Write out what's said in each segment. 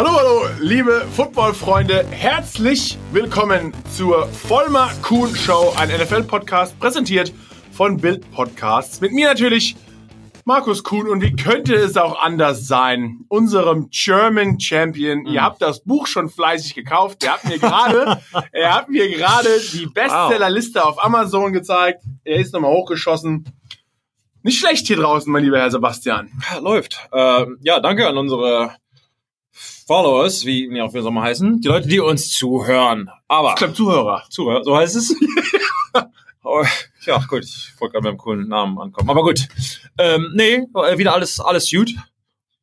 Hallo, hallo, liebe Football-Freunde. Herzlich willkommen zur Vollmer Kuhn Show, ein NFL-Podcast, präsentiert von Bild Podcasts. Mit mir natürlich Markus Kuhn und wie könnte es auch anders sein? Unserem German Champion. Ihr habt das Buch schon fleißig gekauft. Er hat mir gerade, er hat mir gerade die Bestsellerliste auf Amazon gezeigt. Er ist nochmal hochgeschossen. Nicht schlecht hier draußen, mein lieber Herr Sebastian. Läuft. Ähm, ja, danke an unsere Followers, wie wie auch wir so heißen. Die Leute, die uns zuhören. Aber Ich glaube Zuhörer. Zuhörer, so heißt es. Ja, gut, ich wollte gerade mit einem coolen Namen ankommen. Aber gut. Ähm, nee, äh, wieder alles, alles gut.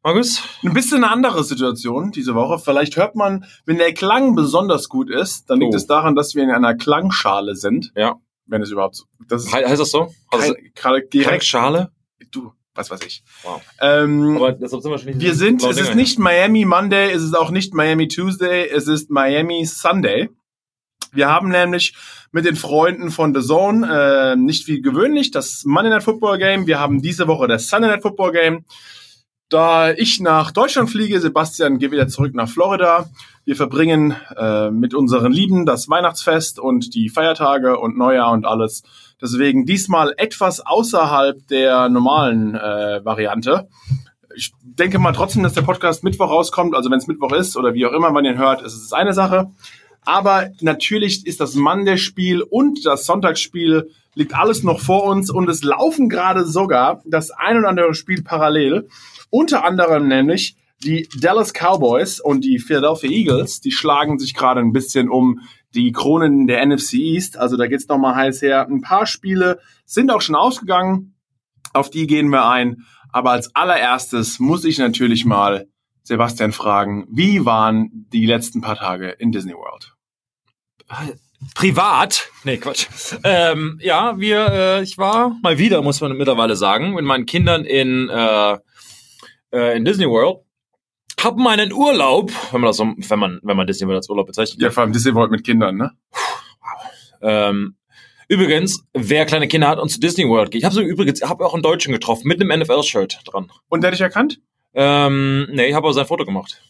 Markus? Ein bisschen eine andere Situation diese Woche. Vielleicht hört man, wenn der Klang besonders gut ist, dann liegt Oh. es daran, dass wir in einer Klangschale sind. Ja. Wenn es überhaupt so. Das heißt das so? Also, kein, direkt. Schale? Du, was weiß ich. Wow. Ähm, Aber deshalb sind wir schon nicht wir sind, es ist nicht Miami Monday, es ist auch nicht Miami Tuesday, es ist Miami Sunday. Wir haben nämlich mit den Freunden von The Zone äh, nicht wie gewöhnlich das Monday Night Football Game. Wir haben diese Woche das Sunday Night Football Game. Da ich nach Deutschland fliege, Sebastian geht wieder zurück nach Florida. Wir verbringen äh, mit unseren Lieben das Weihnachtsfest und die Feiertage und Neujahr und alles. Deswegen diesmal etwas außerhalb der normalen äh, Variante. Ich denke mal trotzdem, dass der Podcast Mittwoch rauskommt. Also wenn es Mittwoch ist oder wie auch immer man den hört, ist es eine Sache. Aber natürlich ist das Monday-Spiel und das Sonntagsspiel liegt alles noch vor uns und es laufen gerade sogar das ein oder andere Spiel parallel. Unter anderem nämlich die Dallas Cowboys und die Philadelphia Eagles, die schlagen sich gerade ein bisschen um die Kronen der NFC East. Also da geht's noch mal heiß her. Ein paar Spiele sind auch schon ausgegangen. Auf die gehen wir ein. Aber als allererstes muss ich natürlich mal Sebastian fragen, wie waren die letzten paar Tage in Disney World? Privat? Nee, Quatsch. Ähm, ja, wir, äh, ich war mal wieder, muss man mittlerweile sagen, mit meinen Kindern in, äh, äh, in Disney World. Hab meinen Urlaub, wenn man das so, wenn man, wenn man Disney World als Urlaub bezeichnet. Ja, vor allem Disney World mit Kindern, ne? Ähm, übrigens, wer kleine Kinder hat und zu Disney World geht, ich habe so übrigens, habe auch einen Deutschen getroffen mit einem NFL-Shirt dran. Und der hat dich erkannt? Ähm, nee, ich habe aber sein Foto gemacht.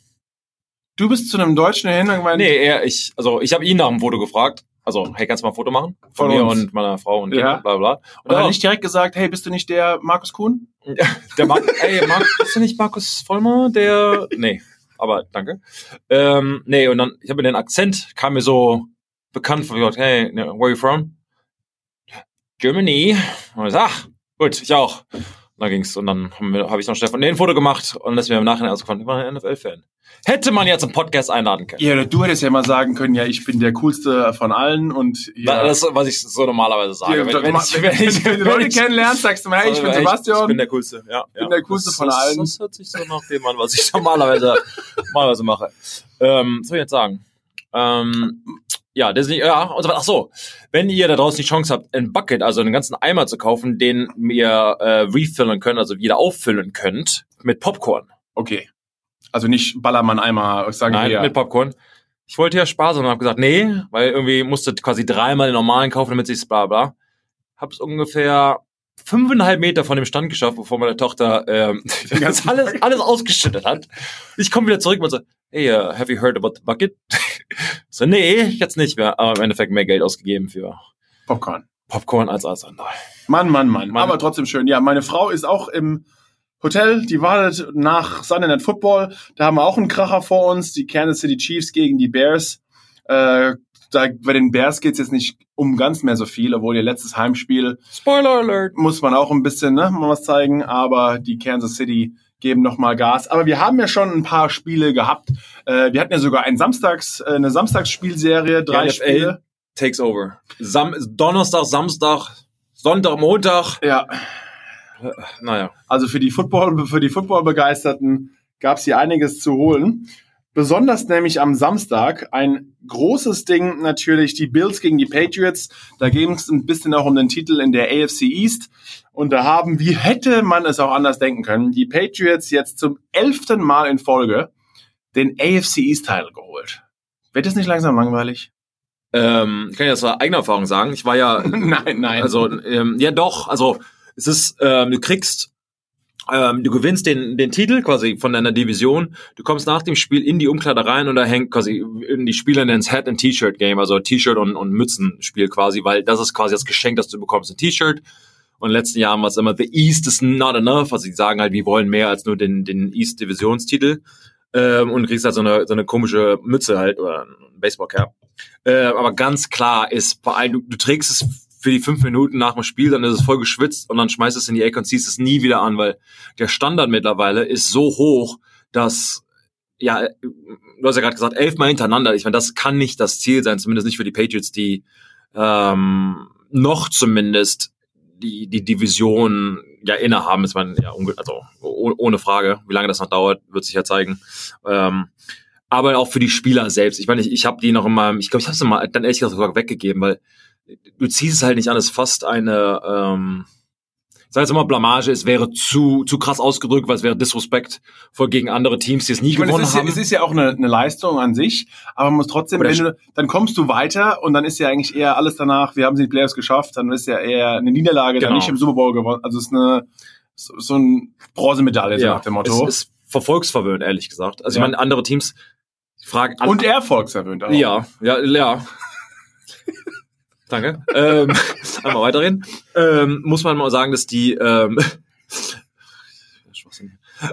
Du bist zu einem Deutschen hin und gemeint, Nee, er, ich, also ich habe ihn nach dem Foto gefragt. Also, hey, kannst du mal ein Foto machen? Von Von, mir uns. und meiner Frau und Ja. Kind, bla bla. und hat Ja. nicht direkt gesagt, hey, bist du nicht der Markus Kuhn? Der Mark, ey, Mark, bist du nicht Markus Vollmer? Der, nee, aber danke. Ähm, nee, und dann, ich habe mir den Akzent, kam mir so bekannt vor, ich dachte, hey, ne, where are you from? Germany. Und ich ach, gut, ich auch. Dann ging's, und dann habe hab ich noch Stefan ein Foto gemacht und das ist mir im Nachhinein ausgekommen, ich war ein NFL-Fan. Hätte man jetzt im Podcast einladen können. Ja, du hättest ja mal sagen können, ja, ich bin der coolste von allen und ja. Das ist, was ich so normalerweise sage. Ja, wenn, wenn, ich, wenn, ich, wenn du Leute ich- kennenlernst, sagst du mal, hey, ich bin Sebastian. Ich bin der Coolste, ja. bin ja. der Coolste das, von das, allen. Das hört sich so nach dem an, was ich normalerweise, normalerweise mache. Ähm, was soll ich jetzt sagen? Ähm, ja, Disney, ja, und so weiter. Ach so, wenn ihr da draußen die Chance habt, ein Bucket, also einen ganzen Eimer zu kaufen, den ihr äh, refillen könnt, also wieder auffüllen könnt, mit Popcorn. okay. Also nicht Ballermann einmal sagen Nein, wir ja. mit Popcorn. Ich wollte ja Spaß und habe gesagt, nee, weil irgendwie musste quasi dreimal den normalen kaufen, damit sich's bla bla. Hab's ungefähr fünfeinhalb Meter von dem Stand geschafft, bevor meine Tochter ähm, das alles, alles ausgeschüttet hat. Ich komme wieder zurück und so, hey, uh, have you heard about the bucket? So, nee, jetzt nicht mehr. Aber im Endeffekt mehr Geld ausgegeben für Popcorn. Popcorn als als andere. Mann, Mann, Mann, Mann. Aber trotzdem schön. Ja, meine Frau ist auch im Hotel. Die wartet nach Sunday Night Football. Da haben wir auch einen Kracher vor uns. Die Kansas City Chiefs gegen die Bears. Äh, da, bei den Bears geht's jetzt nicht um ganz mehr so viel, obwohl ihr letztes Heimspiel Spoiler Alert. muss man auch ein bisschen ne, mal was zeigen. Aber die Kansas City geben noch mal Gas. Aber wir haben ja schon ein paar Spiele gehabt. Äh, wir hatten ja sogar ein Samstags, äh, eine Samstagsspielserie, drei NFL. Spiele. Takes over. Sam Donnerstag, Samstag, Sonntag, Montag. Ja, Naja. Also für die Football, für die Football-Begeisterten gab es hier einiges zu holen. Besonders nämlich am Samstag ein großes Ding natürlich die Bills gegen die Patriots. Da ging es ein bisschen auch um den Titel in der AFC East. Und da haben, wie hätte man es auch anders denken können, die Patriots jetzt zum elften Mal in Folge den AFC East-Title geholt. Wird das nicht langsam langweilig? Ähm, ich kann ja aus eigener Erfahrung sagen. Ich war ja, nein, nein. also, ähm, ja doch, also es ist, ähm, du kriegst Ähm, du gewinnst den, den Titel quasi von deiner Division. Du kommst nach dem Spiel in die Umkleider rein und da hängt quasi die Spieler ins Hat and T-Shirt Game, also T-Shirt und, und Mützenspiel quasi, weil das ist quasi das Geschenk, das du bekommst, ein T-Shirt. Und in den letzten Jahren war es immer, the East is not enough. Also sie sagen halt, wir wollen mehr als nur den, den East Divisionstitel. Ähm, und kriegst halt so eine, so eine komische Mütze halt oder ein Baseball Cap. Äh, aber ganz klar ist, vor allem, du, du trägst es für die fünf Minuten nach dem Spiel, dann ist es voll geschwitzt und dann schmeißt es in die Ecke und ziehst es nie wieder an, weil der Standard mittlerweile ist so hoch, dass ja, du hast ja gerade gesagt, elfmal hintereinander. Ich meine, das kann nicht das Ziel sein, zumindest nicht für die Patriots, die ähm, noch zumindest die, die Division ja innehaben, ist man ja also ohne Frage. Wie lange das noch dauert, wird sich ja zeigen. Ähm, aber auch für die Spieler selbst. Ich meine, ich, ich habe die noch immer, ich glaube, ich habe sie mal dann ehrlich gesagt sogar weggegeben, weil du ziehst es halt nicht an, es ist fast eine, ähm, ich sag jetzt mal Blamage, es wäre zu, zu krass ausgedrückt, weil es wäre Disrespekt vor gegen andere Teams, die es nie ich gewonnen es haben. Ja, es ist ja auch eine, eine Leistung an sich, aber man muss trotzdem, wenn du, dann kommst du weiter und dann ist ja eigentlich eher alles danach, wir haben sie die Playoffs geschafft, dann ist ja eher eine Niederlage, genau. dann nicht im Super Bowl gewonnen. Also es ist eine so, so ein Bronzemedaille, so nach dem Motto. Es ist verfolgsverwöhnt, ehrlich gesagt. Also ja. ich meine, andere Teams fragen. Und erfolgsverwöhnt auch. Ja, ja, ja. Danke. ähm, einmal weiterreden. Ähm, muss man mal sagen, dass die ähm,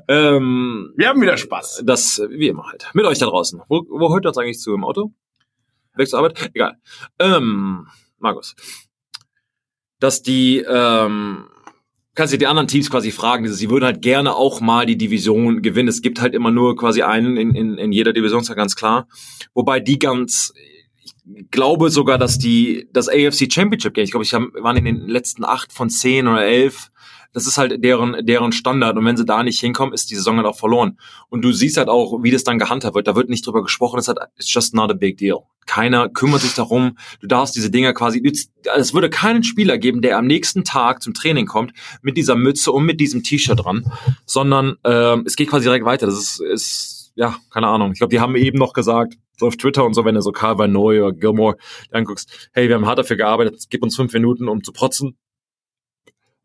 ähm, wir haben wieder Spaß. Das, wie immer halt. Mit euch da draußen. Wo, wo hört das eigentlich zu? Im Auto? Weg zur Arbeit? Egal. Ähm, Markus. Dass die, ähm, kannst du die anderen Teams quasi fragen, sie würden halt gerne auch mal die Division gewinnen. Es gibt halt immer nur quasi einen in, in, in jeder Division, ist ja ganz klar. Wobei die ganz, glaube sogar, dass die das AFC Championship Game, ich glaube, ich hab, waren in den letzten acht von zehn oder elf. Das ist halt deren deren Standard und wenn sie da nicht hinkommen, ist die Saison halt auch verloren. Und du siehst halt auch, wie das dann gehandhabt wird. Da wird nicht drüber gesprochen. Ist halt it's just not a big deal. Keiner kümmert sich darum. Du darfst diese Dinger quasi. Es würde keinen Spieler geben, der am nächsten Tag zum Training kommt mit dieser Mütze und mit diesem T-Shirt dran, sondern ähm, es geht quasi direkt weiter. Das ist, ist ja keine Ahnung. Ich glaube, die haben eben noch gesagt so auf Twitter und so, wenn du so Carl Van Noy oder Gilmore anguckst, hey, wir haben hart dafür gearbeitet, gib uns fünf Minuten, um zu protzen.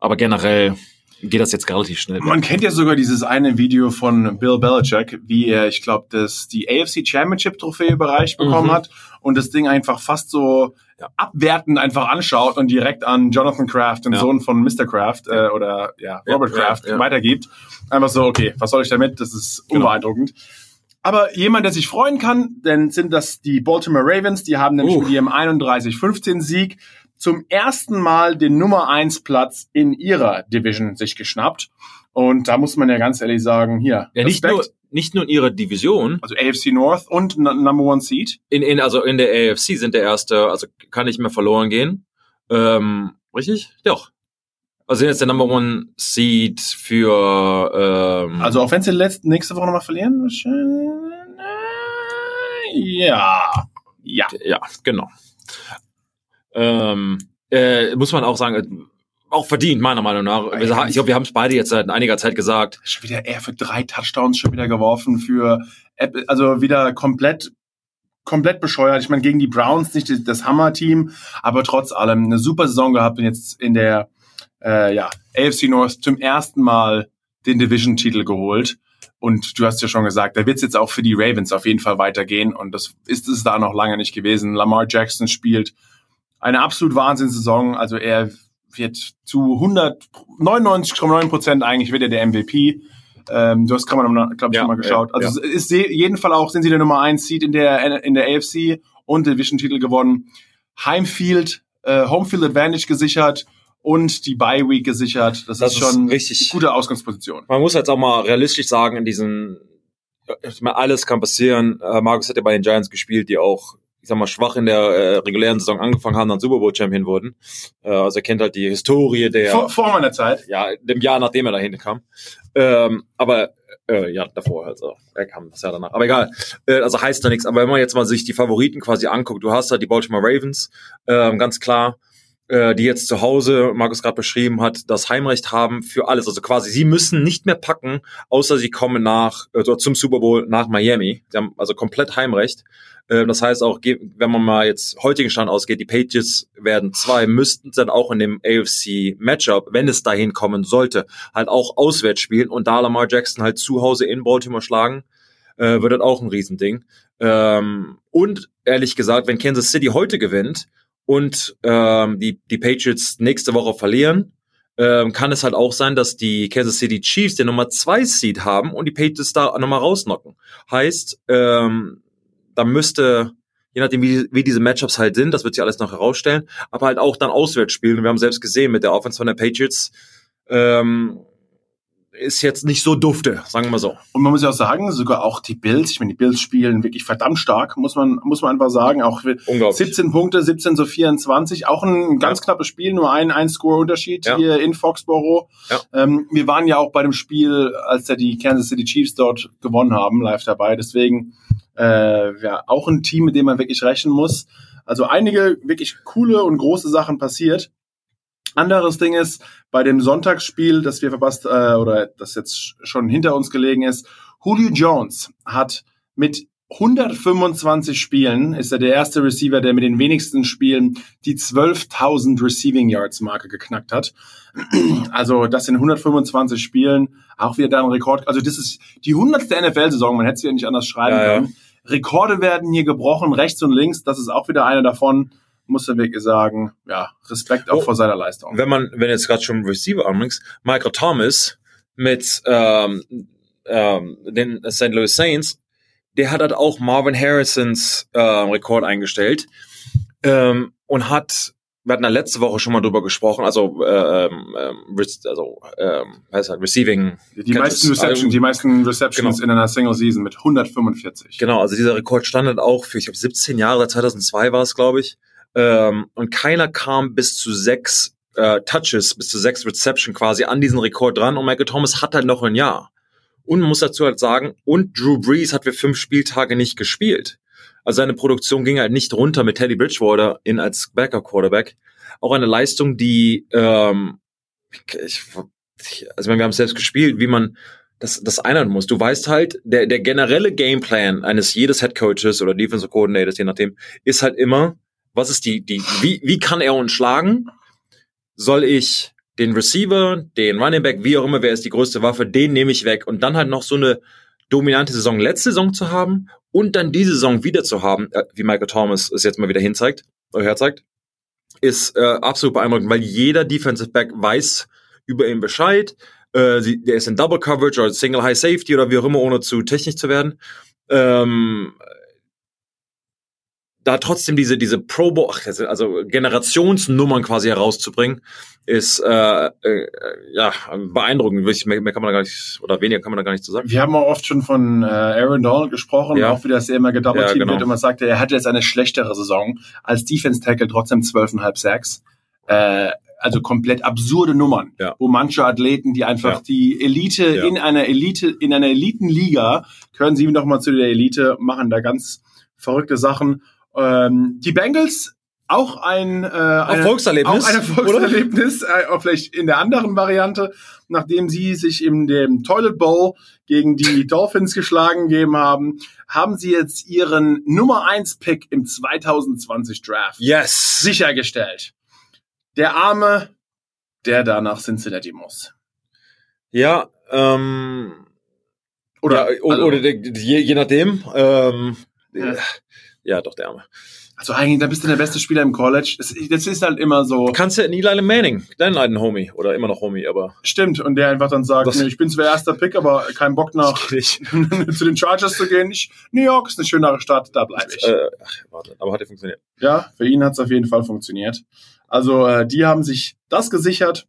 Aber generell geht das jetzt relativ schnell. Man kennt ja sogar dieses eine Video von Bill Belichick, wie er, ich glaube, das die AFC Championship Trophäe überreicht bekommen mhm. hat und das Ding einfach fast so ja, abwertend einfach anschaut und direkt an Jonathan Kraft, den ja. Sohn von Mr. Kraft äh, oder ja, Robert ja, Kraft, weitergibt. Einfach so, okay, was soll ich damit? Das ist genau. unbeeindruckend. Genau. Aber jemand, der sich freuen kann, denn sind das die Baltimore Ravens. Die haben nämlich uh. mit ihrem 31-15 Sieg zum ersten Mal den Nummer 1 Platz in ihrer Division sich geschnappt. Und da muss man ja ganz ehrlich sagen, hier. Ja, nicht nur, nicht nur in ihrer Division. Also AFC North und Number One Seed. In, in, also in der AFC sind der erste, also kann nicht mehr verloren gehen. Ähm, richtig? Doch. Also jetzt der Number One Seed für. Ähm, also auch wenn sie letzte, nächste Woche nochmal verlieren? Ja. Ja. Ja, genau. Ähm, äh, muss man auch sagen, äh, auch verdient, meiner Meinung nach. Ich glaube, wir haben es beide jetzt seit einiger Zeit gesagt. Schon wieder eher für drei Touchdowns schon wieder geworfen, für also wieder komplett komplett bescheuert. Ich meine, gegen die Browns nicht das Hammer-Team, aber trotz allem eine super Saison gehabt und jetzt in der äh, ja, AFC North zum ersten Mal den Division-Titel geholt. Und du hast ja schon gesagt, da wird es jetzt auch für die Ravens auf jeden Fall weitergehen. Und das ist es da noch lange nicht gewesen. Lamar Jackson spielt eine absolut Wahnsinnssaison. Also er wird zu 199,9 Prozent eigentlich wird er der MVP. Ähm, du hast gerade mal, glaube ich, ja, schon mal geschaut. also ja. ist jeden Fall auch, sind sie der Nummer 1 Seed in der, in der AFC und Division-Titel gewonnen. Heimfield, äh, Homefield Advantage gesichert und die Bye Week gesichert. Das, das ist schon ist richtig gute Ausgangsposition. Man muss jetzt auch mal realistisch sagen, in diesen alles kann passieren. Äh, Markus hat ja bei den Giants gespielt, die auch ich sag mal, schwach in der äh, regulären Saison angefangen haben, dann Super Bowl Champion wurden. Äh, also er kennt halt die Historie der. Vor, vor meiner Zeit. Ja, dem Jahr, nachdem er dahin kam. Ähm, aber äh, ja, davor, also er kam das Jahr danach. Aber egal. Äh, also heißt da nichts. Aber wenn man jetzt mal sich die Favoriten quasi anguckt, du hast halt die Baltimore Ravens, äh, ganz klar äh, die jetzt zu Hause, Markus gerade beschrieben hat, das Heimrecht haben für alles. Also quasi, sie müssen nicht mehr packen, außer sie kommen nach also zum Super Bowl nach Miami. Sie haben also komplett Heimrecht. Äh, das heißt auch, wenn man mal jetzt heutigen Stand ausgeht, die Patriots werden zwei, müssten dann auch in dem AFC Matchup, wenn es dahin kommen sollte, halt auch auswärts spielen und da Lamar Jackson halt zu Hause in Baltimore schlagen, äh, wird das auch ein Riesending. Ähm, und ehrlich gesagt, wenn Kansas City heute gewinnt und ähm, die, die Patriots nächste Woche verlieren, ähm, kann es halt auch sein, dass die Kansas City Chiefs den Nummer 2 Seed haben und die Patriots da nochmal rausnocken. Heißt, ähm, da müsste, je nachdem, wie, wie diese Matchups halt sind, das wird sich alles noch herausstellen, aber halt auch dann auswärts spielen. Wir haben selbst gesehen mit der Offense von der Patriots, ähm, ist jetzt nicht so dufte, sagen wir mal so. Und man muss ja auch sagen, sogar auch die Bills, ich meine, die Bills spielen wirklich verdammt stark, muss man, muss man einfach sagen. Auch 17 Punkte, 17 zu 24, auch ein ganz ja. knappes Spiel, nur ein, ein Score-Unterschied ja. hier in Foxborough. Ja. Ähm, wir waren ja auch bei dem Spiel, als ja die Kansas City Chiefs dort gewonnen haben, live dabei. Deswegen äh, ja, auch ein Team, mit dem man wirklich rechnen muss. Also einige wirklich coole und große Sachen passiert. Anderes Ding ist, bei dem Sonntagsspiel, das wir verpasst, äh, oder das jetzt schon hinter uns gelegen ist, Julio Jones hat mit 125 Spielen, ist er der erste Receiver, der mit den wenigsten Spielen die 12.000 Receiving Yards Marke geknackt hat. Also das in 125 Spielen, auch wieder da ein Rekord. Also das ist die 100. NFL-Saison, man hätte es ja nicht anders schreiben ja, können. Ja. Rekorde werden hier gebrochen, rechts und links, das ist auch wieder einer davon muss er wirklich sagen, ja, Respekt auch oh, vor seiner Leistung. Wenn man, wenn jetzt gerade schon Receiver anbringst, Michael Thomas mit ähm, ähm, den St. Louis Saints, der hat halt auch Marvin Harrisons äh, Rekord eingestellt ähm, und hat wir hatten da letzte Woche schon mal drüber gesprochen, also, ähm, ähm also ähm, heißt halt Receiving. Die meisten Receptions, also, die meisten Receptions genau. in einer Single Season mit 145. Genau, also dieser Rekord stand halt auch für, ich glaube, 17 Jahre, 2002 war es, glaube ich. Ähm, und keiner kam bis zu sechs äh, Touches, bis zu sechs Reception quasi an diesen Rekord dran. Und Michael Thomas hat halt noch ein Jahr. Und man muss dazu halt sagen, und Drew Brees hat für fünf Spieltage nicht gespielt. Also seine Produktion ging halt nicht runter mit Teddy Bridgewater in als Backup Quarterback. Auch eine Leistung, die ähm, ich, also wir haben selbst gespielt, wie man das, das einhalten muss. Du weißt halt, der, der generelle Gameplan eines jedes Head Coaches oder Defensive Coordinators, je nachdem, ist halt immer, was ist die, die, wie, wie kann er uns schlagen? Soll ich den Receiver, den Running Back, wie auch immer, wer ist die größte Waffe, den nehme ich weg und dann halt noch so eine dominante Saison letzte Saison zu haben und dann diese Saison wieder zu haben, äh, wie Michael Thomas es jetzt mal wieder hinzeigt, äh, herzeigt, ist äh, absolut beeindruckend, weil jeder Defensive Back weiß über ihn Bescheid. Äh, sie, der ist in Double Coverage oder Single High Safety oder wie auch immer, ohne zu technisch zu werden. Ähm, da trotzdem diese diese Pro Bowl, also Generationsnummern quasi herauszubringen, ist äh, äh, ja beeindruckend. Mehr, mehr kann man da gar nicht oder weniger kann man da gar nicht zu sagen. Wir haben auch oft schon von äh, Aaron Donald gesprochen, ja. auch wie das immer gedouble ja, genau. wird und man sagte, er hatte jetzt eine schlechtere Saison als Defense Tackle, trotzdem 12,5 Sacks. Äh, also komplett absurde Nummern, ja. wo manche Athleten, die einfach ja. die Elite ja. in einer Elite, in einer Elitenliga, können sie noch mal zu der Elite, machen da ganz verrückte Sachen. Ähm, die Bengals auch ein äh, Erfolgserlebnis, auch ein Erfolgserlebnis, äh, vielleicht in der anderen Variante, nachdem sie sich in dem Toilet Bowl gegen die Dolphins geschlagen gegeben haben, haben sie jetzt ihren Nummer 1 Pick im 2020 Draft yes. sichergestellt. Der Arme, der da nach Cincinnati muss. Ja, ähm, oder, ja, also, oder je, je nachdem. Ähm, ja. Ja, doch, der Arme. Also eigentlich, da bist du der beste Spieler im College. Das, das ist halt immer so. Du kannst ja nie Eli Manning, deinen alten Homie, oder immer noch Homie, aber. Stimmt, und der einfach dann sagt, nee, ich bin zwar erster Pick, aber kein Bock nach zu den Chargers zu gehen. Ich, New York ist eine schönere Stadt, da bleibe ich. Äh, ach, warte, aber hat ja funktioniert. Ja, für ihn hat es auf jeden Fall funktioniert. Also äh, die haben sich das gesichert.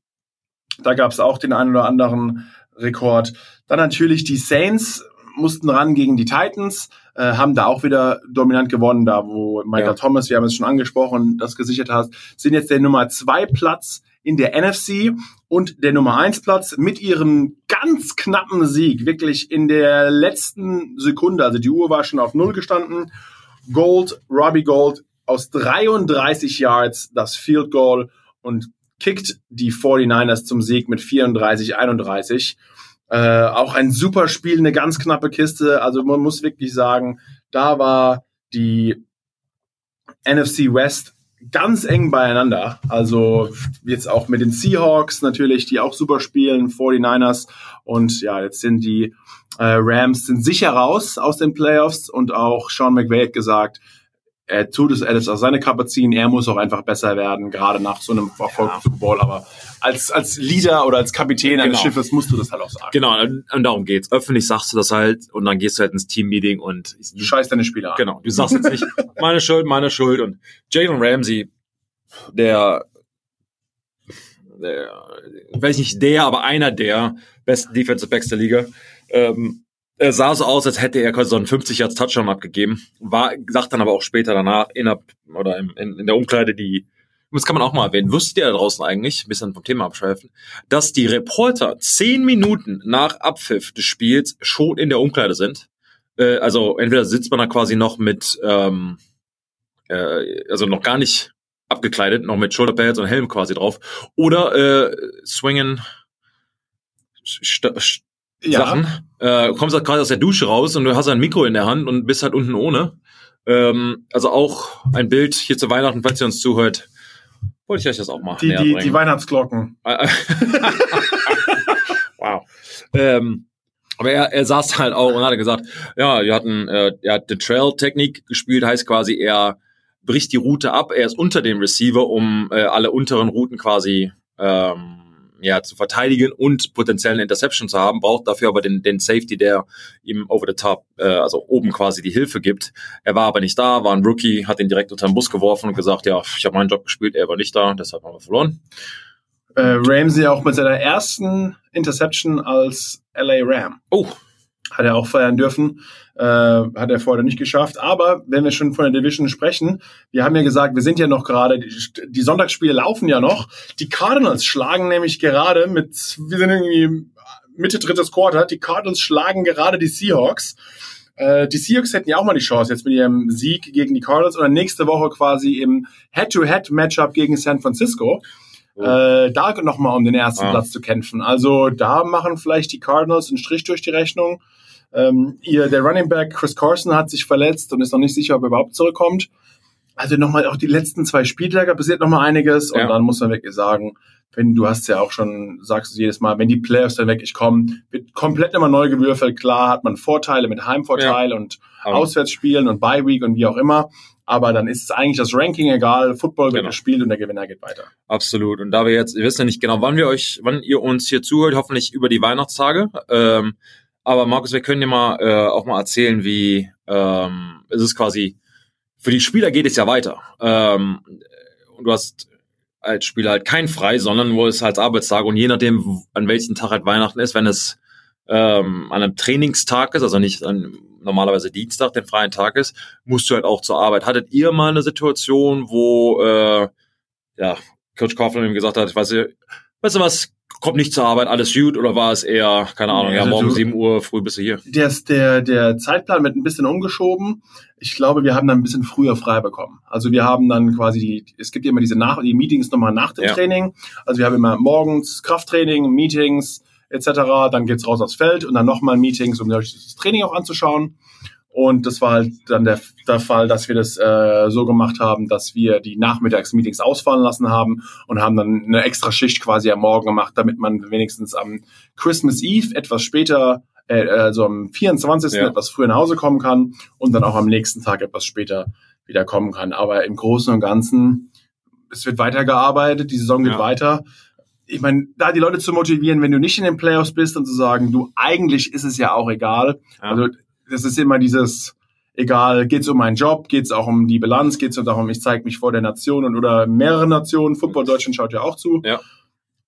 Da gab es auch den einen oder anderen Rekord. Dann natürlich die Saints mussten ran gegen die Titans, äh, haben da auch wieder dominant gewonnen, da wo Michael ja. Thomas, wir haben es schon angesprochen, das gesichert hat, sind jetzt der Nummer zwei Platz in der NFC und der Nummer eins Platz mit ihrem ganz knappen Sieg, wirklich in der letzten Sekunde, also die Uhr war schon auf Null gestanden. Gold, Robbie Gold aus 33 Yards das Field Goal und kickt die 49ers zum Sieg mit 34-31. Äh, auch ein super Spiel, eine ganz knappe Kiste. Also man muss wirklich sagen, da war die NFC West ganz eng beieinander. Also jetzt auch mit den Seahawks natürlich, die auch super spielen, 49ers. Und ja, jetzt sind die äh, Rams sind sicher raus aus den Playoffs und auch Sean McVay hat gesagt, er tut es alles aus seine Kappe ziehen, er muss auch einfach besser werden, gerade nach so einem Erfolg ja. Super Bowl. Aber als, als Leader oder als Kapitän genau. eines Schiffes musst du das halt auch sagen. Genau, und darum geht's. Öffentlich sagst du das halt und dann gehst du halt ins Team-Meeting und du scheißt deine Spieler an. Genau, du sagst jetzt nicht, meine Schuld, meine Schuld. Und Jalen Ramsey, der, der, weiß nicht der, aber einer der besten Defensive Backs der Liga, ähm, er sah so aus, als hätte er quasi so einen 50 Yards Touchdown abgegeben. War, sagt dann aber auch später danach in der, oder in, in der Umkleide die, das kann man auch mal erwähnen, wusstet ihr da draußen eigentlich, ein bisschen vom Thema abschweifen, dass die Reporter zehn Minuten nach Abpfiff des Spiels schon in der Umkleide sind? Äh, also entweder sitzt man da quasi noch mit, ähm, äh, also noch gar nicht abgekleidet, noch mit Shoulderpads und Helm quasi drauf, oder äh, swingen ja. Sachen. Äh, kommst halt gerade aus der Dusche raus und du hast ein Mikro in der Hand und bist halt unten ohne. Ähm, also auch ein Bild hier zu Weihnachten, falls ihr uns zuhört. Wollte ich euch das auch mal Die, die, die Weihnachtsglocken. wow. Ähm, aber er, er saß halt auch und hat gesagt, ja, wir hatten, äh, er hat die Trail-Technik gespielt, heißt quasi, er bricht die Route ab, er ist unter dem Receiver, um äh, alle unteren Routen quasi ähm, ja, zu verteidigen und potenziellen Interception zu haben, braucht dafür aber den, den Safety, der ihm over the top, äh, also oben quasi die Hilfe gibt. Er war aber nicht da, war ein Rookie, hat ihn direkt unter den Bus geworfen und gesagt, ja, ich habe meinen Job gespielt, er war nicht da, deshalb haben wir verloren. Äh, Ramsey auch mit seiner ersten Interception als LA Ram. Oh, hat er auch feiern dürfen. Äh, hat er vorher nicht geschafft. Aber wenn wir schon von der Division sprechen, wir haben ja gesagt, wir sind ja noch gerade, die, die Sonntagsspiele laufen ja noch. Die Cardinals schlagen nämlich gerade mit, wir sind irgendwie Mitte drittes Quarter, die Cardinals schlagen gerade die Seahawks. Äh, die Seahawks hätten ja auch mal die Chance jetzt mit ihrem Sieg gegen die Cardinals oder nächste Woche quasi im Head-to-Head-Matchup gegen San Francisco. Oh. Äh, da nochmal um den ersten ah. Platz zu kämpfen. Also da machen vielleicht die Cardinals einen Strich durch die Rechnung. Ähm, ihr, der Running Back Chris Carson hat sich verletzt und ist noch nicht sicher, ob er überhaupt zurückkommt. Also nochmal auch die letzten zwei Spieltage passiert nochmal einiges ja. und dann muss man wirklich sagen, wenn du hast ja auch schon, sagst du jedes Mal, wenn die Playoffs dann wirklich kommen, wird komplett immer neu gewürfelt. Klar hat man Vorteile mit Heimvorteil ja. und aber. Auswärtsspielen und Bye Week und wie auch immer. Aber dann ist es eigentlich das Ranking egal. Football wird genau. gespielt und der Gewinner geht weiter. Absolut. Und da wir jetzt, wir wissen ja nicht genau, wann wir euch, wann ihr uns hier zuhört, hoffentlich über die Weihnachtstage. Ähm, aber Markus, wir können dir mal äh, auch mal erzählen, wie ähm, es ist quasi für die Spieler geht es ja weiter. Ähm, du hast als Spieler halt kein frei, sondern nur ist halt Arbeitstag und je nachdem, an welchem Tag halt Weihnachten ist, wenn es ähm, an einem Trainingstag ist, also nicht an normalerweise Dienstag, den freien Tag ist, musst du halt auch zur Arbeit. Hattet ihr mal eine Situation, wo äh, ja, Coach Kaufmann gesagt hat, weißt du, weißt du was, kommt nicht zur Arbeit, alles gut, oder war es eher, keine Ahnung, ja, also morgen sieben Uhr früh bist du hier? Der, der, der Zeitplan wird ein bisschen umgeschoben. Ich glaube, wir haben dann ein bisschen früher frei bekommen. Also wir haben dann quasi die, es gibt ja immer diese nach, die Meetings nochmal nach dem ja. Training. Also wir haben immer morgens Krafttraining, Meetings etc. Dann geht's raus aufs Feld und dann nochmal Meetings, um das Training auch anzuschauen. Und das war halt dann der, der Fall, dass wir das äh, so gemacht haben, dass wir die Nachmittagsmeetings ausfallen lassen haben und haben dann eine extra Schicht quasi am Morgen gemacht, damit man wenigstens am Christmas Eve etwas später, äh, also am 24. Ja. etwas früher nach Hause kommen kann und dann auch am nächsten Tag etwas später wieder kommen kann. Aber im Großen und Ganzen, es wird weitergearbeitet, die Saison geht ja. weiter. Ich meine, da die Leute zu motivieren, wenn du nicht in den Playoffs bist und zu sagen, du, eigentlich ist es ja auch egal. Ja. Also das ist immer dieses, egal, geht es um meinen Job, geht es auch um die Bilanz, geht es darum, ich zeige mich vor der Nation und oder mehrere Nationen, Football Deutschland schaut ja auch zu. Ja.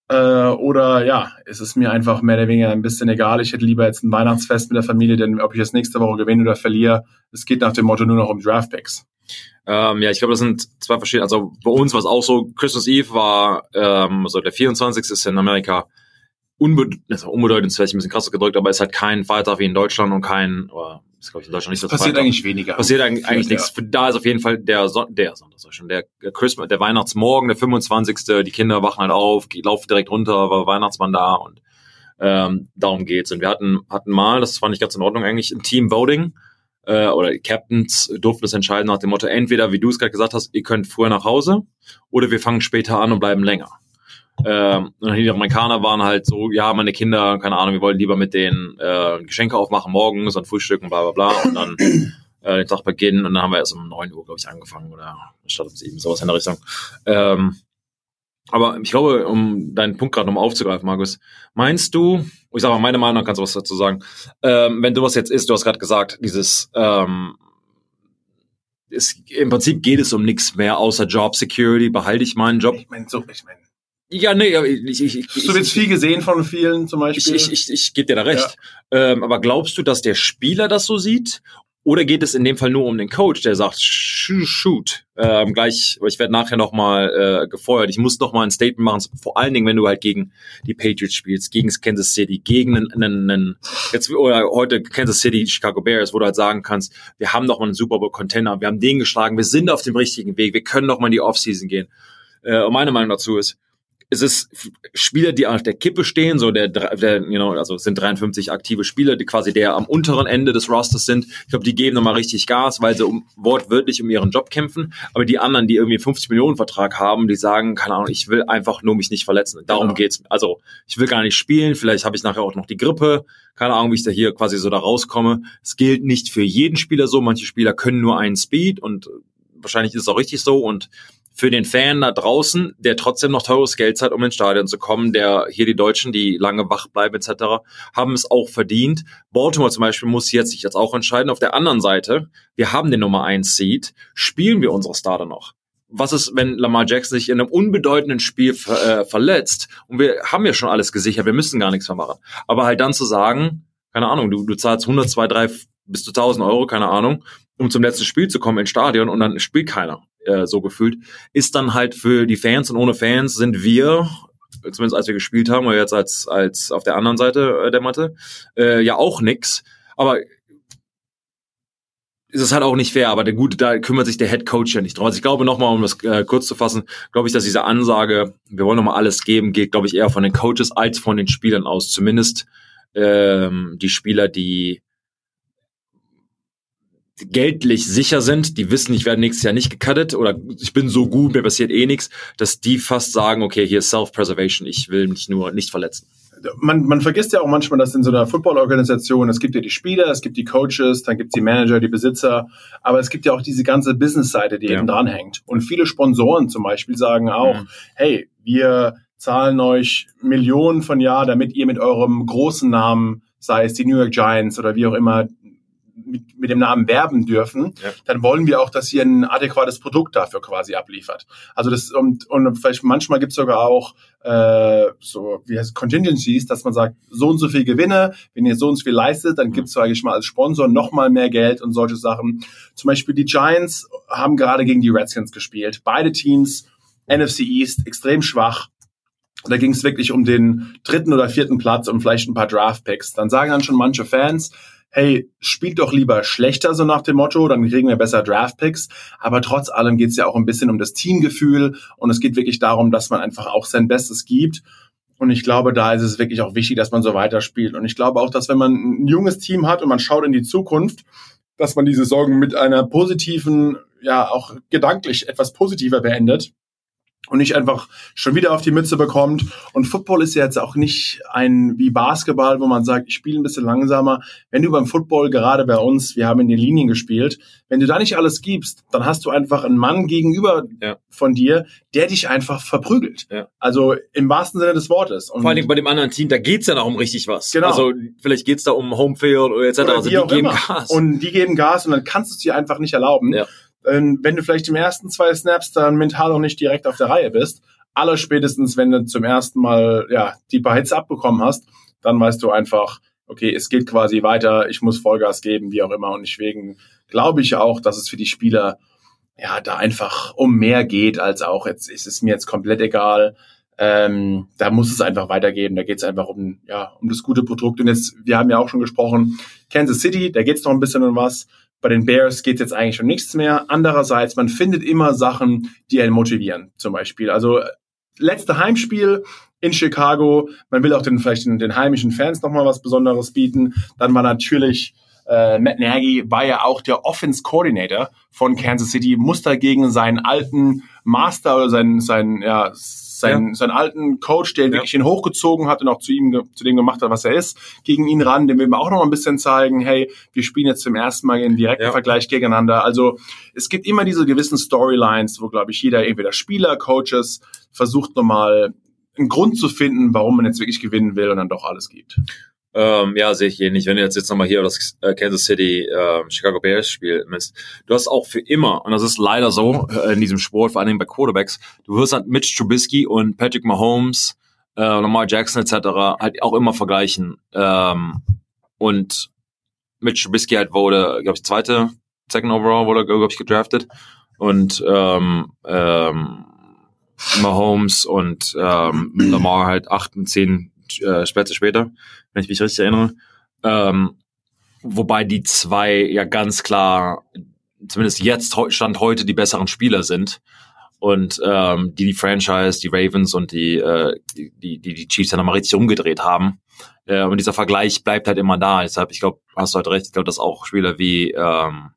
Äh, oder ja, es ist mir einfach mehr oder weniger ein bisschen egal. Ich hätte lieber jetzt ein Weihnachtsfest mit der Familie, denn ob ich das nächste Woche gewinne oder verliere, es geht nach dem Motto nur noch um Draftpicks. Ähm, ja, ich glaube, das sind zwei verschiedene. Also bei uns war es auch so, Christmas Eve war, ähm, also der 24. ist in Amerika unbedeutend, also unbedeutend ist vielleicht ein bisschen krasser gedrückt, aber es ist halt kein Feiertag wie in Deutschland und kein, oder ist, glaube ich, in Deutschland nicht so Passiert Feiertag. eigentlich weniger. Passiert eigentlich, eigentlich Ja. nichts. Da ist auf jeden Fall der, Son der Sonntag, schon, der Christmas, der Weihnachtsmorgen, der 25. Die Kinder wachen halt auf, laufen direkt runter, war Weihnachtsmann da und ähm, darum geht's. Und wir hatten, hatten mal, das fand ich ganz in Ordnung eigentlich, ein Team Voting äh, oder die Captains durften das entscheiden nach dem Motto, entweder, wie du es gerade gesagt hast, ihr könnt früher nach Hause oder wir fangen später an und bleiben länger. Ähm, und die Amerikaner waren halt so, ja, meine Kinder, keine Ahnung, wir wollen lieber mit denen äh, Geschenke aufmachen morgens und frühstücken, bla bla bla. Und dann äh, den Tag beginnen und dann haben wir erst um 9 Uhr, glaube ich, angefangen oder statt um 7, sowas in der Richtung. Ähm, aber ich glaube, um deinen Punkt gerade nochmal aufzugreifen, Markus, meinst du, ich sage mal meine Meinung, kannst du was dazu sagen, ähm, wenn du was jetzt ist, du hast gerade gesagt, dieses ähm, es, im Prinzip geht es um nichts mehr außer Job Security, behalte ich meinen Job. Ich meine, so, ich meine, Ja, nee, ich, ich, ich, hast du jetzt viel gesehen von vielen zum ich, Beispiel? ich, ich, ich gebe dir da recht. Ähm, aber glaubst du, dass der Spieler das so sieht? Oder geht es in dem Fall nur um den Coach, der sagt, "Sh- shoot, ähm, gleich, ich werde nachher nochmal äh, gefeuert. Ich muss noch mal ein Statement machen, vor allen Dingen, wenn du halt gegen die Patriots spielst, gegen Kansas City, gegen einen, einen, einen jetzt oder heute Kansas City, Chicago Bears, wo du halt sagen kannst, wir haben noch mal einen Super Bowl Contender, wir haben den geschlagen, wir sind auf dem richtigen Weg, wir können noch mal in die Offseason gehen. Äh, und meine Meinung dazu ist, es ist Spieler, die auf der Kippe stehen, so der, der you know, also es sind 53 aktive Spieler, die quasi der am unteren Ende des Rosters sind. Ich glaube, die geben nochmal richtig Gas, weil sie um, wortwörtlich um ihren Job kämpfen. Aber die anderen, die irgendwie 50 Millionen Vertrag haben, die sagen, keine Ahnung, ich will einfach nur mich nicht verletzen. Darum Genau. geht's. Also ich will gar nicht spielen. Vielleicht habe ich nachher auch noch die Grippe. Keine Ahnung, wie ich da hier quasi so da rauskomme. Es gilt nicht für jeden Spieler so. Manche Spieler können nur einen Speed und wahrscheinlich ist es auch richtig so und für den Fan da draußen, der trotzdem noch teures Geld zahlt, um ins Stadion zu kommen, der hier die Deutschen, die lange wach bleiben etc., haben es auch verdient. Baltimore zum Beispiel muss jetzt sich jetzt auch entscheiden. Auf der anderen Seite, wir haben den Nummer 1 Seed, spielen wir unsere Starter noch? Was ist, wenn Lamar Jackson sich in einem unbedeutenden Spiel ver äh, verletzt und wir haben ja schon alles gesichert, wir müssen gar nichts mehr machen. Aber halt dann zu sagen, keine Ahnung, du, du zahlst 100, 2, 3 bis zu 1000 Euro, keine Ahnung, um zum letzten Spiel zu kommen ins Stadion und dann spielt keiner, äh, so gefühlt, ist dann halt für die Fans und ohne Fans sind wir, zumindest als wir gespielt haben, oder jetzt als, als auf der anderen Seite äh, der Matte, äh, ja auch nix. Aber ist es halt auch nicht fair, aber der gute, da kümmert sich der Head Coach ja nicht drum. Also ich glaube nochmal, um das äh, kurz zu fassen, glaube ich, dass diese Ansage, wir wollen nochmal alles geben, geht, glaube ich, eher von den Coaches als von den Spielern aus. Zumindest ähm, die Spieler, die geldlich sicher sind, die wissen, ich werde nächstes Jahr nicht gecuttet oder ich bin so gut, mir passiert eh nichts, dass die fast sagen, okay, hier ist Self-Preservation, ich will mich nur nicht verletzen. man, man vergisst ja auch manchmal, dass in so einer Football-Organisation, es gibt ja die Spieler, es gibt die Coaches, dann gibt es die Manager, die Besitzer, aber es gibt ja auch diese ganze Business-Seite, die Ja. eben dranhängt. Und viele Sponsoren zum Beispiel sagen auch, Mhm. hey, wir zahlen euch Millionen von Jahr, damit ihr mit eurem großen Namen, sei es die New York Giants oder wie auch immer, mit, mit dem Namen werben dürfen, Ja. dann wollen wir auch, dass ihr ein adäquates Produkt dafür quasi abliefert. Also das und, und vielleicht manchmal gibt es sogar auch äh, so wie heißt Contingencies, dass man sagt, so und so viel Gewinne, wenn ihr so und so viel leistet, dann Mhm. gibt es, sage ich mal, als Sponsor noch mal mehr Geld und solche Sachen. Zum Beispiel die Giants haben gerade gegen die Redskins gespielt. Beide Teams NFC East extrem schwach. Da ging es wirklich um den dritten oder vierten Platz, um vielleicht ein paar Draft-Picks. Dann sagen dann schon manche Fans, hey, spielt doch lieber schlechter, so nach dem Motto, dann kriegen wir besser Draft-Picks. Aber trotz allem geht es ja auch ein bisschen um das Teamgefühl und es geht wirklich darum, dass man einfach auch sein Bestes gibt. Und ich glaube, da ist es wirklich auch wichtig, dass man so weiterspielt. Und ich glaube auch, dass wenn man ein junges Team hat und man schaut in die Zukunft, dass man diese Sorgen mit einer positiven, ja, auch gedanklich etwas positiver beendet und nicht einfach schon wieder auf die Mütze bekommt. Und Football ist ja jetzt auch nicht ein wie Basketball, wo man sagt, ich spiele ein bisschen langsamer. Wenn du beim Football, gerade bei uns, wir haben in den Linien gespielt, wenn du da nicht alles gibst, dann hast du einfach einen Mann gegenüber Ja. von dir, der dich einfach verprügelt. Ja. Also im wahrsten Sinne des Wortes. Und Vor allem bei dem anderen Team, da geht's ja noch um richtig was. Genau. Also vielleicht geht's da um Homefield oder etc. Oder also die geben immer. Gas. Und die geben Gas und dann kannst du es dir einfach nicht erlauben. Ja. Ähm, wenn du vielleicht im ersten zwei Snaps dann mental noch nicht direkt auf der Reihe bist, aller spätestens, wenn du zum ersten Mal ja die paar Hits abbekommen hast, dann weißt du einfach, okay, es geht quasi weiter, ich muss Vollgas geben, wie auch immer. Und deswegen glaube ich auch, dass es für die Spieler ja da einfach um mehr geht, als auch jetzt ist es mir jetzt komplett egal. Ähm, da muss es einfach weitergehen. Da geht es einfach um, ja, um das gute Produkt. Und jetzt, wir haben ja auch schon gesprochen, Kansas City, da geht es noch ein bisschen um was. Bei den Bears geht jetzt eigentlich um nichts mehr. Andererseits, man findet immer Sachen, die einen motivieren. Zum Beispiel, also letzte Heimspiel in Chicago. Man will auch den vielleicht den, den heimischen Fans nochmal was Besonderes bieten. Dann war natürlich äh, Matt Nagy war ja auch der Offense Coordinator von Kansas City, muss dagegen seinen alten Master oder seinen, seinen, ja, seinen, ja. seinen alten Coach, der ihn ja. wirklich ihn hochgezogen hat und auch zu ihm, zu dem gemacht hat, was er ist, gegen ihn ran. Dem will man auch noch ein bisschen zeigen, hey, wir spielen jetzt zum ersten Mal in direkten ja. Vergleich gegeneinander. Also es gibt immer diese gewissen Storylines, wo, glaube ich, jeder entweder Spieler, Coaches versucht nochmal einen Grund zu finden, warum man jetzt wirklich gewinnen will und dann doch alles gibt. Ähm, ja, sehe ich ähnlich. Wenn du jetzt, jetzt nochmal hier das äh, Kansas City äh, Chicago Bears Spiel misst, du hast auch für immer, und das ist leider so äh, in diesem Sport, vor allem bei Quarterbacks, du wirst halt Mitch Trubisky und Patrick Mahomes, äh, Lamar Jackson etc. halt auch immer vergleichen. Ähm, und Mitch Trubisky halt wurde, glaube ich, zweite, second overall wurde, glaube ich, gedraftet. Und ähm, ähm, Mahomes und ähm, Lamar halt acht und zehn äh, Spätze später wenn ich mich richtig erinnere. Ähm, wobei die zwei ja ganz klar, zumindest jetzt stand heute, die besseren Spieler sind. Und ähm, die die Franchise, die Ravens und die, äh, die, die, die Chiefs ja nochmal richtig umgedreht haben. Äh, und dieser Vergleich bleibt halt immer da. Deshalb, ich glaube, hast du halt recht, ich glaube, dass auch Spieler wie ähm,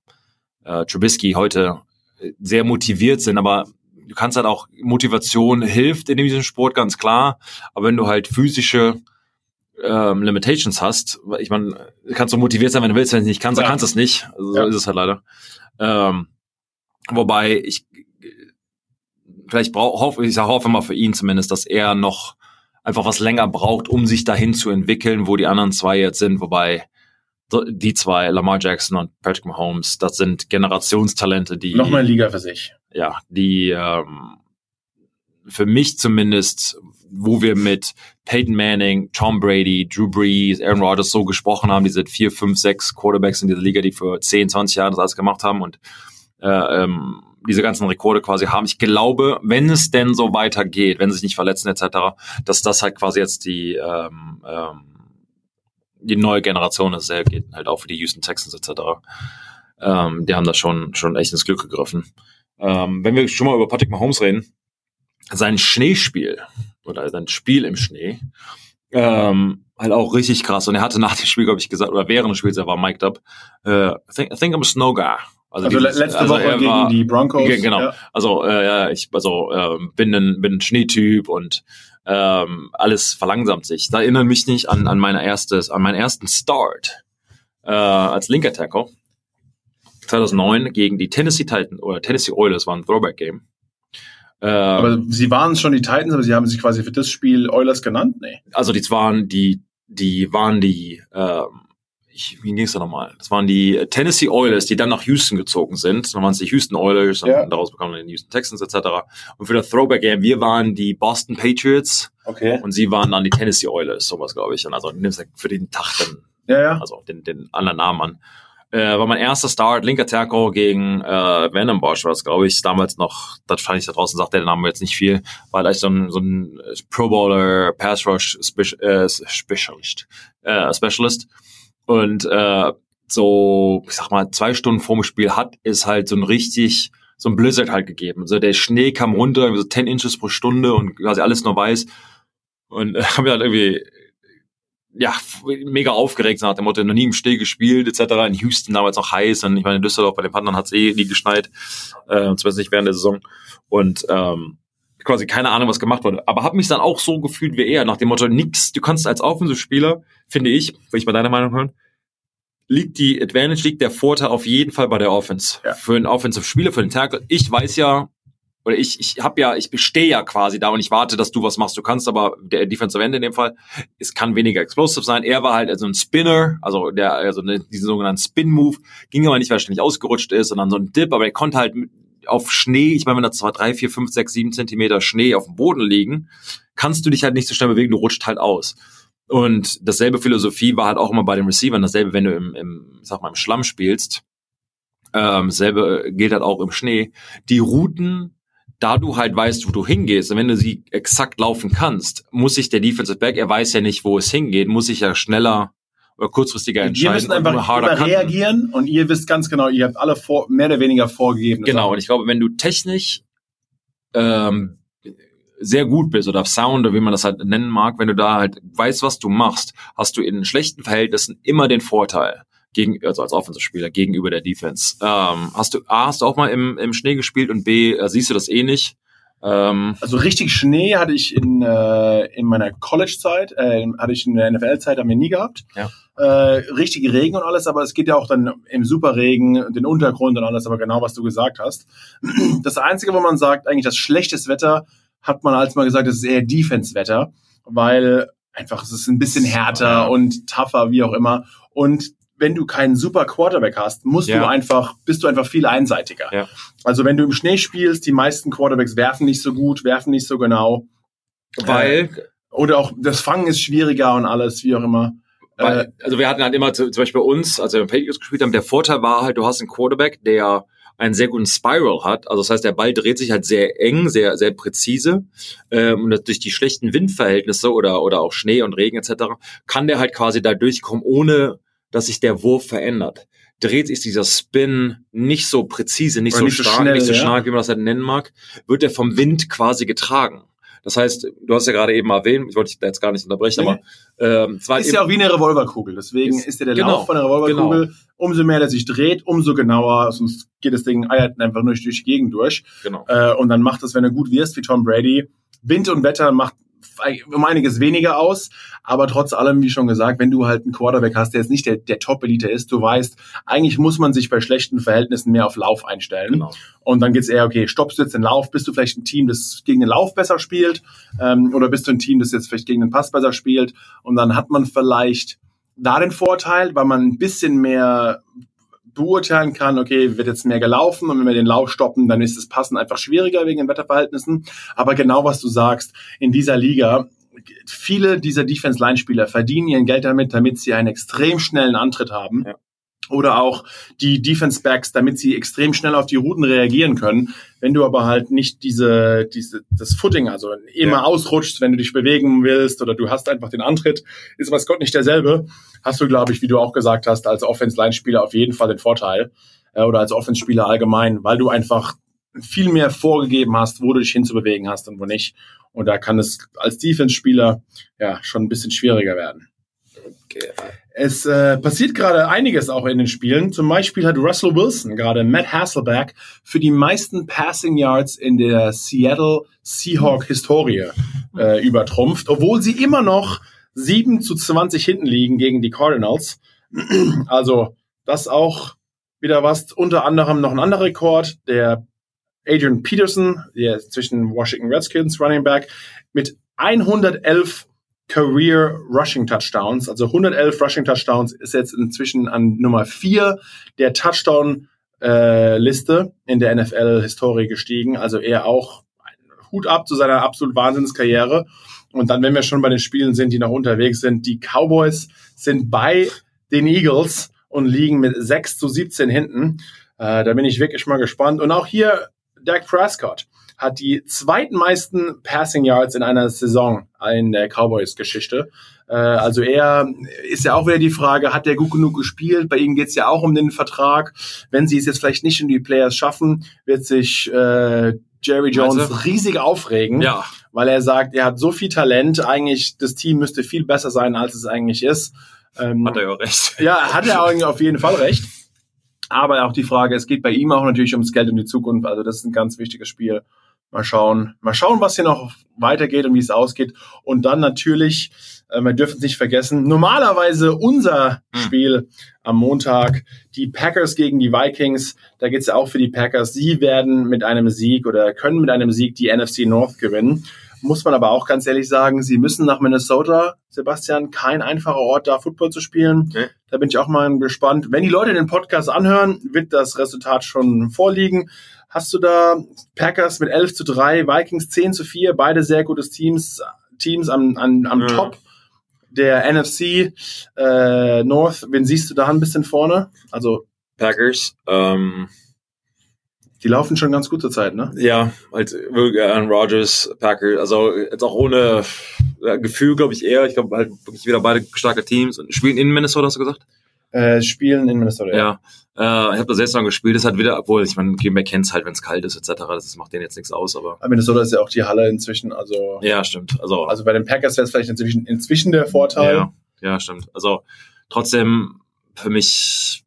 äh, Trubisky heute sehr motiviert sind, aber du kannst halt auch, Motivation hilft in diesem Sport ganz klar, aber wenn du halt physische ähm, Limitations hast, ich meine, kannst du motiviert sein, wenn du willst, wenn du nicht kannst, ja. dann kannst du es nicht. Also, so ja. ist es halt leider. Ähm, wobei ich vielleicht brauche, hoffe, ich hoffe mal für ihn zumindest, dass er noch einfach was länger braucht, um sich dahin zu entwickeln, wo die anderen zwei jetzt sind, wobei die zwei, Lamar Jackson und Patrick Mahomes, das sind Generationstalente, die nochmal Liga für sich. Ja, die ähm, für mich zumindest wo wir mit Peyton Manning, Tom Brady, Drew Brees, Aaron Rodgers so gesprochen haben, diese vier, fünf, sechs Quarterbacks in dieser Liga, die für 10, 20 Jahre das alles gemacht haben und äh, ähm, diese ganzen Rekorde quasi haben. Ich glaube, wenn es denn so weitergeht, wenn sie sich nicht verletzen etc., dass das halt quasi jetzt die ähm, ähm, die neue Generation ist, sehr geht halt auch für die Houston Texans etc. Ähm, die haben da schon schon echt ins Glück gegriffen. Ähm, wenn wir schon mal über Patrick Mahomes reden, sein Schneespiel oder sein Spiel im Schnee. Ähm, halt auch richtig krass. Und er hatte nach dem Spiel, glaube ich, gesagt, oder während des Spiels, er war mic'd up, uh, I, think, I think I'm a snow guy. Also, also dieses, letzte also Woche gegen war, die Broncos. Genau. Ja. Also äh, ich also ähm, bin ein bin ein Schneetyp und ähm, alles verlangsamt sich. Da erinnere mich nicht an an meine erstes an meinen ersten Start äh, als linker Tackle 2009 gegen die Tennessee Titans oder Tennessee Oilers war ein Throwback Game. Ähm, aber sie waren schon die Titans, aber sie haben sich quasi für das Spiel Oilers genannt? Nee. Also die waren die, die waren die, ähm, ich, wie ging es da nochmal? Das waren die Tennessee Oilers, die dann nach Houston gezogen sind. Dann waren es die Houston Oilers und ja. daraus bekamen dann die Houston Texans etc. Und für das Throwback Game, wir waren die Boston Patriots okay. und sie waren dann die Tennessee Oilers, sowas glaube ich. Und also nimmst für den Tag dann, ja, ja. also den, den anderen Namen an äh, war mein erster Start, linker Tackle gegen äh, Venom Bosch, war das, glaube ich, damals noch, das fand ich da draußen, sagt der Name jetzt nicht viel, war gleich so ein, so ein Pro Bowler, Pass Rush äh, Specialist, äh, Specialist. Und äh, so, ich sag mal, zwei Stunden vorm Spiel hat es halt so ein richtig, so ein Blizzard halt gegeben. Also der Schnee kam runter, so 10 Inches pro Stunde und quasi alles nur weiß. Und äh, haben wir halt irgendwie ja, mega aufgeregt nach dem Motto, noch nie im Steh gespielt, etc. In Houston damals noch heiß und ich meine, in Düsseldorf bei den Panthern hat es eh nie geschneit, äh, zumindest nicht während der Saison. Und ähm, quasi keine Ahnung, was gemacht wurde. Aber habe mich dann auch so gefühlt wie er, nach dem Motto, nix, du kannst als Offensive-Spieler, finde ich, will ich mal deine Meinung hören, liegt die Advantage, liegt der Vorteil auf jeden Fall bei der Offense. Ja. Für einen Offensive-Spieler, für den Tackle. Ich weiß ja, oder ich, ich habe ja, ich bestehe ja quasi da und ich warte, dass du was machst. Du kannst aber, der Defensive End in dem Fall, es kann weniger explosive sein. Er war halt also ein Spinner, also der, also ne, diesen sogenannten Spin-Move, ging aber nicht, weil er ständig ausgerutscht ist, sondern so ein Dip, aber er konnte halt auf Schnee, ich meine, wenn da zwar drei, vier, fünf, sechs, sieben Zentimeter Schnee auf dem Boden liegen, kannst du dich halt nicht so schnell bewegen, du rutscht halt aus. Und dasselbe Philosophie war halt auch immer bei den Receivern, dasselbe, wenn du im, im sag mal, im Schlamm spielst, ähm, selbe gilt halt auch im Schnee. Die Routen da du halt weißt, wo du hingehst, und wenn du sie exakt laufen kannst, muss sich der Defensive Back, er weiß ja nicht, wo es hingeht, muss sich ja schneller oder kurzfristiger entscheiden. Wir müssen einfach immer reagieren und ihr wisst ganz genau, ihr habt alle vor, mehr oder weniger vorgegeben. Genau, und ich glaube, wenn du technisch ähm, sehr gut bist oder Sound oder wie man das halt nennen mag, wenn du da halt weißt, was du machst, hast du in schlechten Verhältnissen immer den Vorteil gegen, also als Offensive-Spieler gegenüber der Defense. Ähm, hast du A, hast du auch mal im, im Schnee gespielt und B, äh, siehst du das eh nicht? Ähm, also richtig Schnee hatte ich in, äh, in meiner College-Zeit, äh, hatte ich in der NFL-Zeit, haben wir nie gehabt. Ja. Äh, richtige Regen und alles, aber es geht ja auch dann im Superregen, den Untergrund und alles, aber genau, was du gesagt hast. Das Einzige, wo man sagt, eigentlich das schlechteste Wetter, hat man als mal gesagt, das ist eher Defense-Wetter, weil einfach es ist ein bisschen härter und tougher, wie auch immer. Und wenn du keinen super Quarterback hast, musst ja. du einfach, bist du einfach viel einseitiger. Ja. Also wenn du im Schnee spielst, die meisten Quarterbacks werfen nicht so gut, werfen nicht so genau. Weil. Äh, oder auch das Fangen ist schwieriger und alles, wie auch immer. Weil, äh, also wir hatten halt immer zum Beispiel bei uns, als wir im Patriots gespielt haben, der Vorteil war halt, du hast einen Quarterback, der einen sehr guten Spiral hat. Also das heißt, der Ball dreht sich halt sehr eng, sehr, sehr präzise. Ähm, und durch die schlechten Windverhältnisse oder, oder auch Schnee und Regen etc. kann der halt quasi da durchkommen, ohne dass sich der Wurf verändert. Dreht sich dieser Spin nicht so präzise, nicht, so, nicht stark, so schnell, nicht so stark, ja. wie man das halt nennen mag, wird er vom Wind quasi getragen. Das heißt, du hast ja gerade eben erwähnt, ich wollte dich da jetzt gar nicht unterbrechen, nee. aber ähm, ist ja auch wie eine Revolverkugel. Deswegen ist, ist ja der genau, Lauf von der Revolverkugel, genau. umso mehr der sich dreht, umso genauer, sonst geht das Ding eiert einfach nur durch die Gegend durch. Genau. Äh, und dann macht es, wenn du gut wirst, wie Tom Brady, Wind und Wetter macht um einiges weniger aus, aber trotz allem, wie schon gesagt, wenn du halt einen Quarterback hast, der jetzt nicht der, der Top-Elite ist, du weißt, eigentlich muss man sich bei schlechten Verhältnissen mehr auf Lauf einstellen. Genau. Und dann geht's eher, okay, stoppst du jetzt den Lauf, bist du vielleicht ein Team, das gegen den Lauf besser spielt, ähm, oder bist du ein Team, das jetzt vielleicht gegen den Pass besser spielt, und dann hat man vielleicht da den Vorteil, weil man ein bisschen mehr beurteilen kann, okay, wird jetzt mehr gelaufen und wenn wir den Lauf stoppen, dann ist das Passen einfach schwieriger wegen den Wetterverhältnissen. Aber genau was du sagst, in dieser Liga, viele dieser Defense-Line-Spieler verdienen ihren Geld damit, damit sie einen extrem schnellen Antritt haben. Ja oder auch die Defense Backs, damit sie extrem schnell auf die Routen reagieren können. Wenn du aber halt nicht diese, diese das Footing, also immer ja. ausrutschst, wenn du dich bewegen willst oder du hast einfach den Antritt, ist was Gott nicht derselbe, hast du, glaube ich, wie du auch gesagt hast, als Offense-Line-Spieler auf jeden Fall den Vorteil äh, oder als Offense-Spieler allgemein, weil du einfach viel mehr vorgegeben hast, wo du dich hinzubewegen hast und wo nicht. Und da kann es als Defense-Spieler ja schon ein bisschen schwieriger werden. Okay. Es äh, passiert gerade einiges auch in den Spielen. Zum Beispiel hat Russell Wilson gerade Matt Hasselback für die meisten Passing Yards in der Seattle Seahawk Historie äh, übertrumpft, obwohl sie immer noch 7 zu 20 hinten liegen gegen die Cardinals. also das auch wieder was. Unter anderem noch ein anderer Rekord, der Adrian Peterson, der zwischen Washington Redskins Running Back, mit 111 Career Rushing Touchdowns, also 111 Rushing Touchdowns ist jetzt inzwischen an Nummer 4 der Touchdown äh, in der NFL Historie gestiegen, also er auch Hut ab zu seiner absolut Wahnsinnskarriere. Und dann, wenn wir schon bei den Spielen sind, die noch unterwegs sind, die Cowboys sind bei den Eagles und liegen mit 6 zu 17 hinten. Äh, da bin ich wirklich mal gespannt. Und auch hier Dak Prescott hat die zweitmeisten Passing Yards in einer Saison in der Cowboys-Geschichte. Äh, also er ist ja auch wieder die Frage, hat der gut genug gespielt? Bei ihm geht es ja auch um den Vertrag. Wenn sie es jetzt vielleicht nicht in die Playoffs schaffen, wird sich äh, Jerry Jones also, riesig aufregen, ja. weil er sagt, er hat so viel Talent, eigentlich das Team müsste viel besser sein, als es eigentlich ist. Ähm, hat er ja recht. Ja, hat er auf jeden Fall recht. Aber auch die Frage, es geht bei ihm auch natürlich ums Geld und die Zukunft. Also das ist ein ganz wichtiges Spiel. Mal schauen, mal schauen, was hier noch weitergeht und wie es ausgeht. Und dann natürlich, äh, wir dürfen es nicht vergessen, normalerweise unser hm. Spiel am Montag, die Packers gegen die Vikings. Da geht es ja auch für die Packers. Sie werden mit einem Sieg oder können mit einem Sieg die NFC North gewinnen. Muss man aber auch ganz ehrlich sagen, sie müssen nach Minnesota, Sebastian, kein einfacher Ort, da Football zu spielen. Okay. Da bin ich auch mal gespannt. Wenn die Leute den Podcast anhören, wird das Resultat schon vorliegen. Hast du da Packers mit 11 zu 3, Vikings 10 zu 4, beide sehr gutes Teams, Teams am, am, am ja. Top der NFC äh, North. Wen siehst du da ein bisschen vorne? Also Packers. Ähm, Die laufen schon ganz gut zur Zeit, ne? Ja, halt wirklich Aaron Rodgers, Packer, also jetzt auch ohne äh, Gefühl, glaube ich eher. Ich glaube halt wirklich wieder beide starke Teams und spielen in Minnesota, hast du gesagt? Äh, spielen in Minnesota, ja. Ja. Äh, ich habe da selbst noch gespielt, ist halt wieder, obwohl ich meine, Green Bay kennt's halt, wenn es kalt ist, etc. Das macht denen jetzt nichts aus, aber. Aber Minnesota ist ja auch die Halle inzwischen, also. Ja, stimmt. Also, Also bei den Packers wäre es vielleicht inzwischen, inzwischen der Vorteil. ja, ja, stimmt. Also trotzdem für mich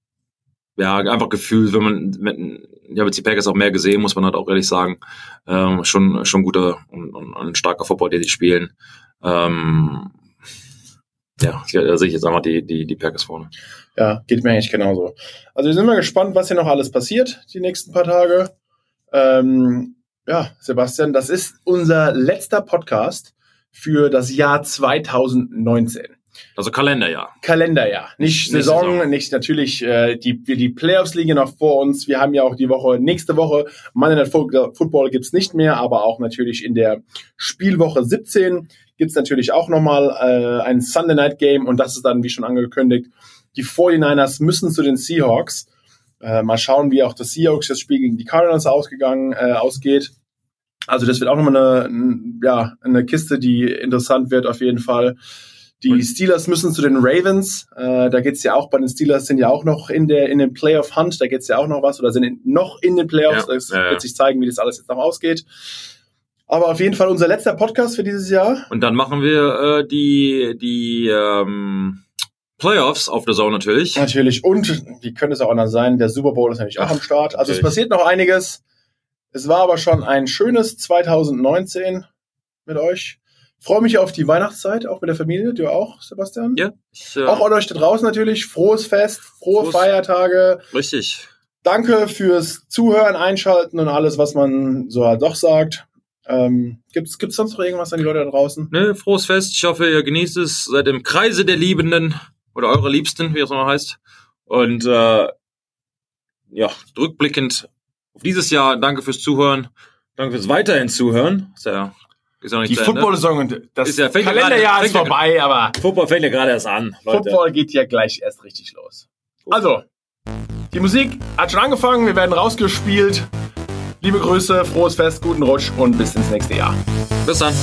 ja einfach Gefühl, wenn man wenn, ich habe jetzt die Packers auch mehr gesehen, muss man halt auch ehrlich sagen, ähm, schon schon guter und, und, und ein starker Football, den die spielen. Ähm, ja, da sehe ich jetzt einfach die die die Packers vorne. Ja, geht mir eigentlich genauso. Also wir sind mal gespannt, was hier noch alles passiert, die nächsten paar Tage. Ähm, ja, Sebastian, das ist unser letzter Podcast für das Jahr 2019. Also Kalenderjahr. Kalenderjahr, nicht Nicht Saison, Saison. nicht natürlich äh, die die Playoffs liegen noch vor uns. Wir haben ja auch die Woche nächste Woche Monday Night Fo- Football gibt's nicht mehr, aber auch natürlich in der Spielwoche 17 gibt's natürlich auch nochmal äh, ein Sunday Night Game und das ist dann wie schon angekündigt. Die 49ers müssen zu den Seahawks. Äh, mal schauen, wie auch das Seahawks das Spiel gegen die Cardinals ausgegangen äh, ausgeht. Also das wird auch nochmal eine, ja, eine Kiste, die interessant wird auf jeden Fall. Die Steelers müssen zu den Ravens. Äh, da geht's ja auch bei den Steelers sind ja auch noch in der in dem Playoff Hunt. Da geht's ja auch noch was oder sind in, noch in den Playoffs. Ja, das ja, wird sich zeigen, wie das alles jetzt noch ausgeht. Aber auf jeden Fall unser letzter Podcast für dieses Jahr. Und dann machen wir äh, die die ähm, Playoffs auf der Zone natürlich. Natürlich. Und wie könnte es auch anders sein? Der Super Bowl ist natürlich auch am Start. Also es natürlich. passiert noch einiges. Es war aber schon ein schönes 2019 mit euch. Freue mich auf die Weihnachtszeit, auch mit der Familie. Du auch, Sebastian? Ja, ich, äh, Auch an euch da draußen natürlich. Frohes Fest, frohe Frohes- Feiertage. richtig. Danke fürs Zuhören, Einschalten und alles, was man so halt doch sagt. Ähm, gibt's, gibt's sonst noch irgendwas an die Leute da draußen? Ne, frohes Fest. Ich hoffe, ihr genießt es. Seid im Kreise der Liebenden oder eure Liebsten, wie es nochmal heißt. Und äh, ja, rückblickend auf dieses Jahr, danke fürs Zuhören. Danke fürs weiterhin Zuhören. Ja, ist ja nicht Die. Football-Saison und das Ist ja- ja Kalenderjahr gerade- ist ja vorbei, aber Football fängt ja gerade erst an. Leute. Football geht ja gleich erst richtig los. Also, die Musik hat schon angefangen, wir werden rausgespielt. Liebe Grüße, frohes Fest, guten Rutsch und bis ins nächste Jahr. Bis dann.